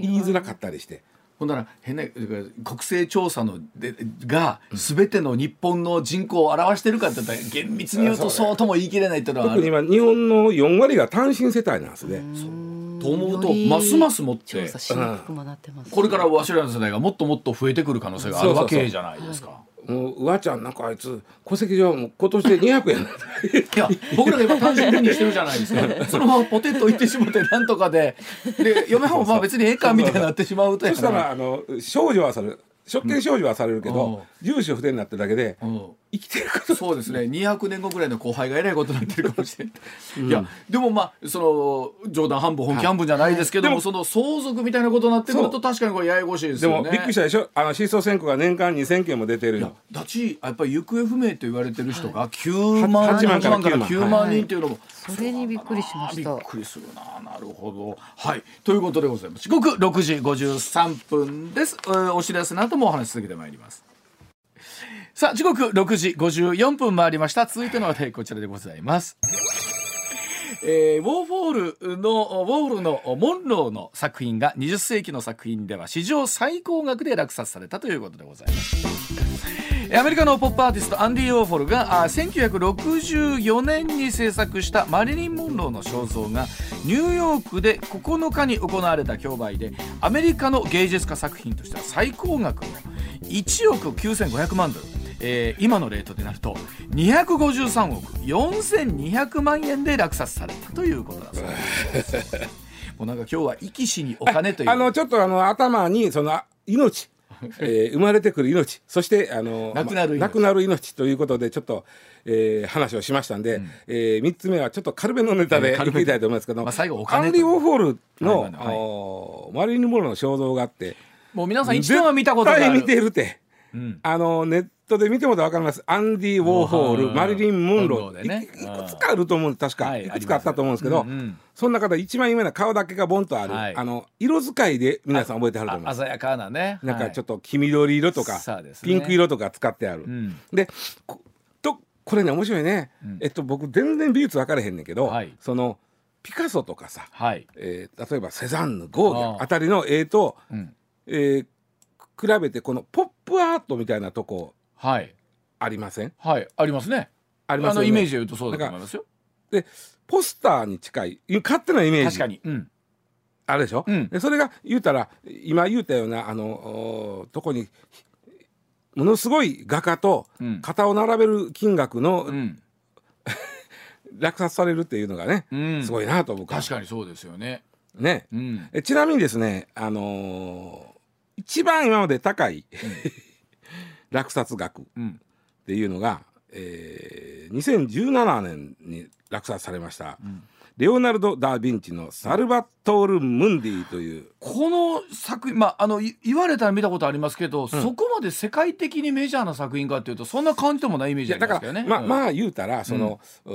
言いづらかったりして。ほんなら変な国勢調査のでが全ての日本の人口を表してるかって言ったら厳密に言うとそうとも言い切れないっていうのは特に今日本の4割が単身世帯なんですね。と思うとますますもってこれからわしらの世代がもっともっと増えてくる可能性があるわけじゃないですか。もううわちゃんなんかあいつ戸籍上も今年で200円。いや僕らが今単身赴任してるじゃないですか。そのままポテトいってしまってなんとかで。で嫁はまあ別にええかみたいになってしまうとそしたらあの少女はされ職権少女はされるけど、う。ん、住所不定になってるだけで、うん、生きてることそうですね。200年後ぐらいの後輩がえらいことになってるかもしれない、うん、いやでもまあその冗談半分本気半分じゃないですけども、はい、その相続みたいなことになってくると確かにこれややこしいですよね。でもびっくりしたでしょあの失踪選挙が年間2000件も出てるよだちやっぱり行方不明と言われてる人が9万8万から9万。人っていうのも、はい、それにびっくりしました。びっくりするな。なるほど。はい。ということでございます。時刻6時53分です、えー、お知らせの後もお話し続けてまいりますさあ時刻6時54分回りました。続いての話題こちらでございます。えー、ウォーフォールのウォールのモンローの作品が20世紀の作品では史上最高額で落札されたということでございます。アメリカのポップアーティストアンディ・ウォーフォルが1964年に制作したマリリン・モンローの肖像がニューヨークで9日に行われた競売でアメリカの芸術家作品としては最高額の1億9500万ドル。えー、今のレートでなると253億4200万円で落札されたということだそうです。もうなんか今日は生き死にお金という。あのちょっとあの頭にその命。えー、生まれてくる命。そしてあの亡くなる亡くなる命ということでちょっと、えー、話をしましたんで、うん、えー、3つ目はちょっと軽めのネタで いきたいと思いますけど、まあ、最後お金アンディ・ウォーホールの、はいはい、マリリン・モロの肖像があってもう皆さん一度は見たことがある。見てるって、うん、あのネットで見ても分かります。アンディ・ウォーホールマリリン・モンロー、ね、いくつかあると思うんです。確か、はい、いくつかあったと思うんですけど、うんうん、その中で一番有名な顔だけがボンとある、はい、あの色使いで皆さん覚えてはると思います。鮮やかなね。なんかちょっと黄緑色とか、はい、ピンク色とか使ってある、うん、でとこれね面白いね、うん、えっと僕全然美術分からへんねんけど、そのピカソとかさ、はい。えー、例えばセザンヌゴーギャンあたりの絵と、うん。えー、比べてこのポップアートみたいなとこはい。ありません？はい。ありますね。ありますよね。イメージで言うとそうだと思いますよ。でポスターに近い勝手なイメージ。確かに、うん、あるでしょ、うん、でそれが言うたら今言うたようなあのとこにものすごい画家と型を並べる金額の、うん、落札されるっていうのがね、うん、すごいなと僕は。確かにそうですよね。ね、うん、えちなみにですねあのー、一番今まで高い落札額っていうのが、えー、2017年に落札されました、うん、レオナルド・ダ・ヴィンチの「サルバトール・ムンディ」という。この作品まああの言われたら見たことありますけど、うん、そこまで世界的にメジャーな作品かっていうとそんな感じでもないイメージありますよね。まあ、まあ言うたらその、う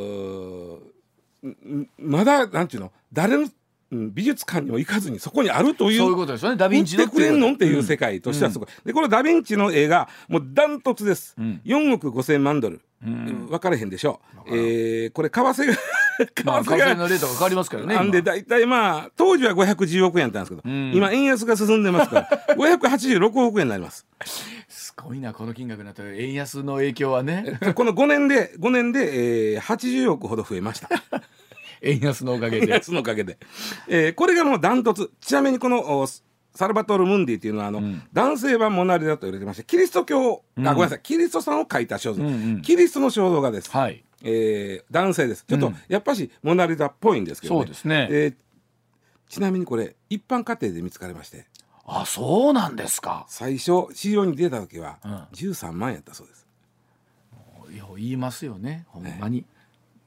ん、まだなんていうの誰の美術館にも行かずにそこにあるというそういうことですよね。ダ・ヴィンチのってんのっていう世界としてはすごい、うん、でこのダ・ヴィンチの映画もうダントツです、うん、4億5千万ドル、うん、分からへんでしょ。う、えー、これ為替が 為替が、のレートが変わりますからねなんで大体まあ当時は510億円だったんですけど、うん、今円安が進んでますから 586億円になります。すごいなこの金額になった。ら円安の影響はね。この5年で5年で、えー、80億ほど増えました円安のおかげで。円安のおかげで、えー、これがもうダントツ。ちなみにこのサルバトール・ムンディっていうのはあの、男性版モナリザと言われてましてキリスト教、あごめんなさいキリストさんを書いた肖像、キリストの肖像画です、はい。えー、男性です。ちょっと、やっぱしモナリザっぽいんですけど、ね、そうですね、えー、ちなみにこれ一般家庭で見つかりまして。あそうなんですか。最初市場に出た時は13万やったそうです、うん、いや言いますよね。ほんまに、ね、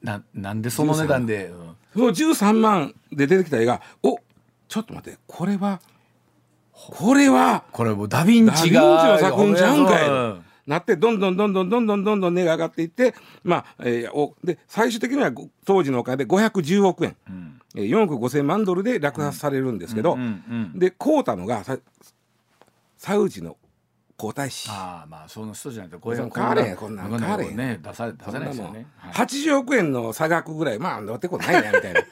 ななんでその値段で、うん、その13万で出てきた絵がおちょっと待って。これはこれはこれもダヴィンチがダヴィンチの作品じゃんかいなってどんどんどんどんどんどんどんどん値が上がっていってまあ、えー、おで最終的には当時のお金で510億円、うん、4億5千万ドルで落札されるんですけど、で買うたのがサウジの皇太子ああまあその人じゃないとこれ買われへんこんなん買われへん。ね出さ出さないですよね、はい、80億円の差額ぐらいまあどうってことないねみたいな。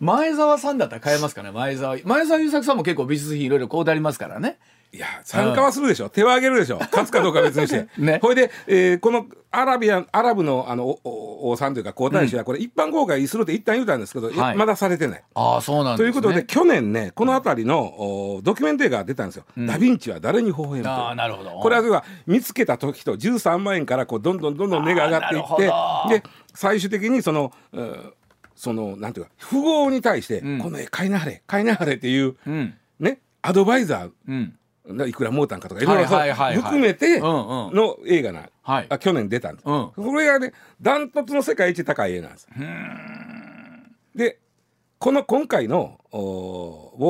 前澤さんだったら買えますかね前澤。前澤友作さんも結構美術品いろいろこうでありますからねいや参加はするでしょ、うん、手を挙げるでしょ。勝つかどうか別にして、ね、これで、えー、このアラビアアラブのあの王さんというか皇太子はこれ一般公開するって一旦言うたんですけど、はい、まだされてない。あそうなん、ね、ということで去年ねこの辺りのおドキュメント映画が出たんですよ、うん、ダ・ヴィンチは誰に微笑むとあなるほどこれは見つけた時と13万円からこうどんどんどんどん値が上がっていってで最終的にその、そのなんていうか富豪に対して、うん、この絵買いなはれ買いなはれっていう、うん、ねアドバイザー、うんいくらもうたんかとかいろいろ含めての映画な、はい、あ去年出たんです、うん、これがねダントツの世界一高い絵なんです。でこの今回のウォ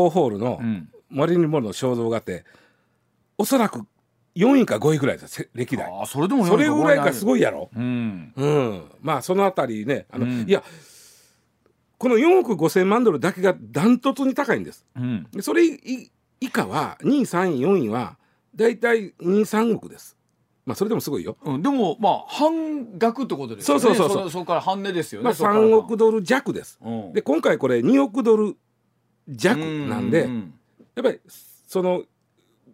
ーホールのマリリン・モロの肖像画っておそらく4位か5位ぐらいです歴代。あそれでもそれぐらいかすごいやろ、うん、うん、まあそのあたりねあの、うん、いやこの4億5千万ドルだけがダントツに高いんです、うん、それ以以下は2位3位4位はだいたい23億です。まあそれでもすごいよ。うん、でもまあ半額ってことですよね。そうそうそうそそこから半値ですよね。まあ3億ドル弱です。うん、で今回これ2億ドル弱なんで、やっぱりその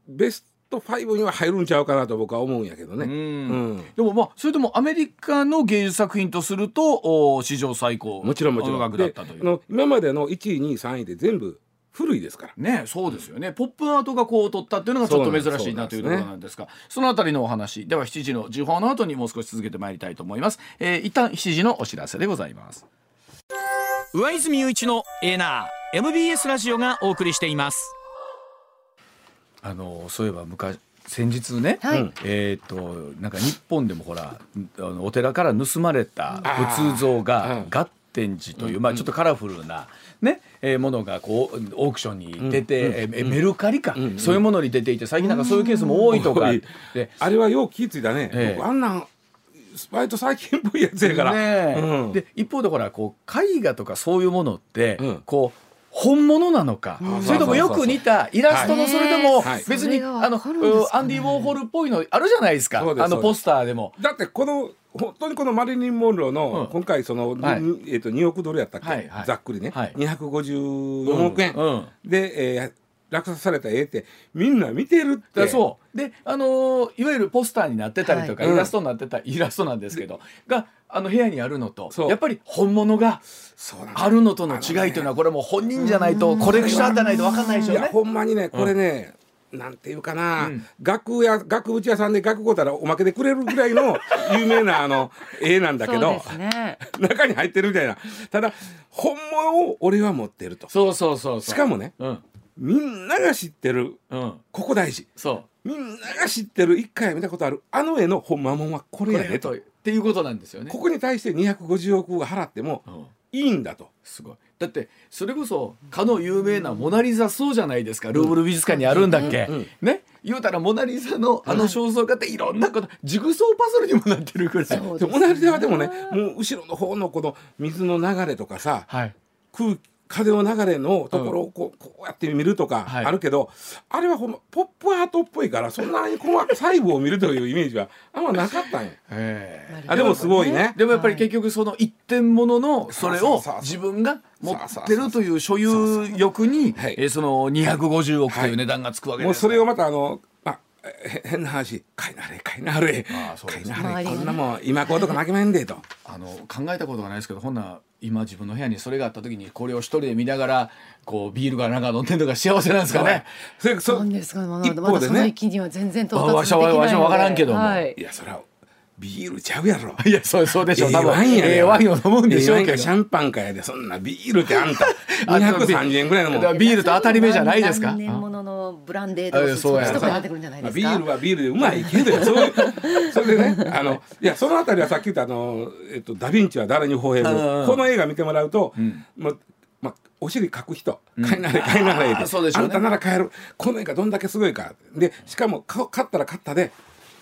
ベスト5には入るんちゃうかなと僕は思うんやけどね。うん、でもまあそれでもアメリカの芸術作品とするとお史上最高もちろんもちろん額だったという。の今までの1位2位3位で全部古いですから。ねそうですよね、ポップアートがこう取ったっていうのがちょっと珍しいなというところなんですが。そのあたりのお話。では7時の時報の後にもう少し続けてまいりたいと思います、えー、一旦7時のお知らせでございます。上泉雄一のエーナー。MBS ラジオがお送りしています。あのそういえば昔先日ね、はい、えっ、ー、となんか日本でもほらあのお寺から盗まれた仏像が合天寺という、まあ、ちょっとカラフルな、ねえー、ものがこうオークションに出て、うん、えメルカリか、そういうものに出ていて最近なんかそういうケースも多いとか、であれはよう気付いたね、えー、あんなん割と最近っぽいやつやから。ねうん、で一方でほらこう絵画とかそういうものって、うん、こう本物なのか、それともよく似たイラストのそれでも別に、あのアンディ・ウォーホルっぽいのあるじゃないですか。あのポスターでも。だってこの本当にこのマリリン・モンローの、今回その、はい、えー、と2億ドルやったっけ、はいはい、ざっくりね、はい、254億円、うん。うん、で、えー、落札された絵ってみんな見てるって。そう。であのー、いわゆるポスターになってたりとか、はい、イラストになってたイラストなんですけど、があの部屋にあるのとやっぱり本物があるのとの違いというのはこれも本人じゃないとコレクションじゃないと分かんないでしょうね。ほんまにねこれね、なんていうかな、うん、額や額縁屋さんで額買うたらおまけでくれるぐらいの 有名なあの絵なんだけど、ね、中に入ってるみたいな。ただ本物を俺は持ってると。そうそうそうしかもね、うん、みんなが知ってる、うん、ここ大事。そう。みんなが知ってる一回見たことあるあの絵の本間もんはこれやねと。っていうことなんですよね。ここに対して250億払ってもいいんだと。すごいだってそれこそかの有名な「モナ・リザ」そうじゃないですか。ルーブル美術館にあるんだっけ、ね。言うたらモナ・リザのあの肖像画っていろんなこと、ジグソーパズルにもなってるぐらい、モナ・リザはでもねもう後ろの方のこの水の流れとかさ、はい、空風の流れのところをこう,、こうやって見るとかあるけど、あれはほんまポップアートっぽいからそんなに細か細部を見るというイメージはあんまなかったんや。あでもすごいね。でもやっぱり結局その一点もののそれを自分が持ってるという所有欲に、えその250億という値段がつくわけです。もうそれをまたあの変な話買いなはれ買いなはれ。あそうです買いなはれこんなもん今こうとか負けまへんでと。あの考えたことがないですけどほんなら今自分の部屋にそれがあった時にこれを一人で見ながらこうビールがなんか飲んでるのが幸せなんですかね。それそなんですかまだ一まだその方でね。域には全然到達できないので。しゃわしゃわからんけども。はい。いやそれはビールちゃうやろ。いやそうそうでしょう。多分ワインやでええワインを飲むんでしょうけど。シャンパンかやでそんなビールってあんた。あ230円ぐらいのもん。ビールと当たり目じゃないですか。何年もののブランデーとかあそうやそっちとかになってくるんじゃないですか。ビールはビールでうまいけどそういうそれでね あのいやそのあたりはさっき言ったあの、えっと、ダ・ヴィンチは誰に微笑うん。むこの映画見てもらうと、ままあ、お尻かく人買いなれ買いなれで。しょうね。あんたなら買える。この映画どんだけすごいか。でしかもか買ったら買ったで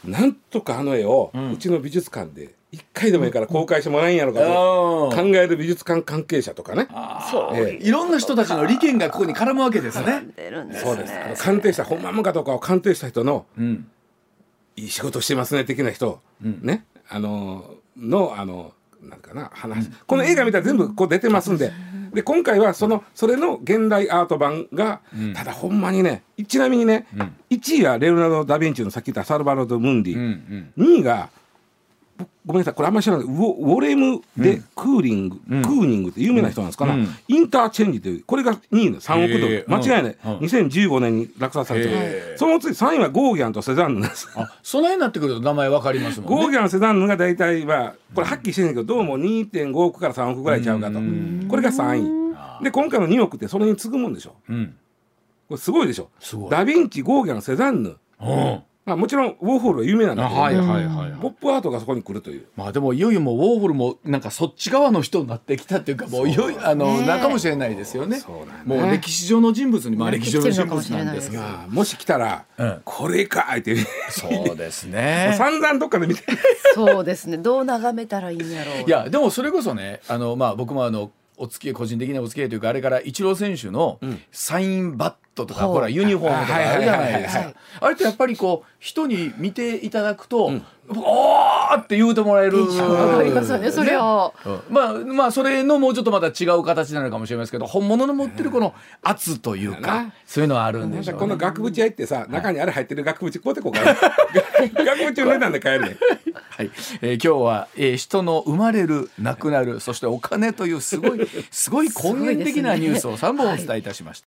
なんとかあの絵をうちの美術館で一回でもいいから公開してもらえんやろかとうん。考える美術館関係者とかね。そう、ええ。いろんな人たちの利権がここに絡むわけですね。そう。ですあの鑑定した本物かどうかを鑑定した人のうん。いい仕事してますね的な人、ね。あののあのなんかな話、この映画見たら全部こう出てますんで。で今回はそのそれの現代アート版が、ただほんまにねちなみにね、1位はレオナルド・ダ・ヴィンチのさっき言ったサルバド・ムンディ、うん2位がぼごめんなさい。これあんまり知らない。ウォウォレム・でクーリング、クーニングって有名な人なんですかな、うん。インターチェンジというこれが2位の3億ドル。間違いない、うん。うん2015年に落札されてる、その次3位はゴーギャンとセザンヌですあその辺になってくると名前わかりますもんね。ゴーギャン、セザンヌが大体はこれはっきりしてないけどどうも2.5億から3億ぐらいちゃうかと。これが3位。で今回の2億ってそれに次ぐもんでしょ。うん。これすごいでしょ。ダ・ヴィンチゴーギャンセザンヌ、うんまあ、もちろんウォーホルは有名なんだけど、はいはいはいはい。ポップアートがそこに来るというまあでもいよいよもうウォーホルもなんかそっち側の人になってきたっていうかもういよいよあのなんかもしれないですよね。もう歴史上の人物にまあ歴史上のかもの人物なんしれないですが。まあもし来たら、うんこれかっていうそうですね。散々どっかで見てそうですねどう眺めたらいいんやろういやでもそれこそねあのまあ僕もあのお付き合い個人的なお付き合いというかあれからイチロー選手のサインバットとか、ほらユニフォームとかあるじゃないですか。あれってやっぱりこう人に見ていただくと、おーって言うてもらえる。テンション上がりますよねそれを。うん。まあまあそれのもうちょっとまた違う形なのかもしれないですけど本物の持ってるこの圧というなかそういうのはあるんでしょう、ね、この額縁屋行ってさ中にあれ入ってる額縁こうてこうかな額縁の値段で買えるねはい、えー今日は、えー人の生まれる亡くなるそしてお金というすごいすごい根源的なニュースを3本お伝えいたしました。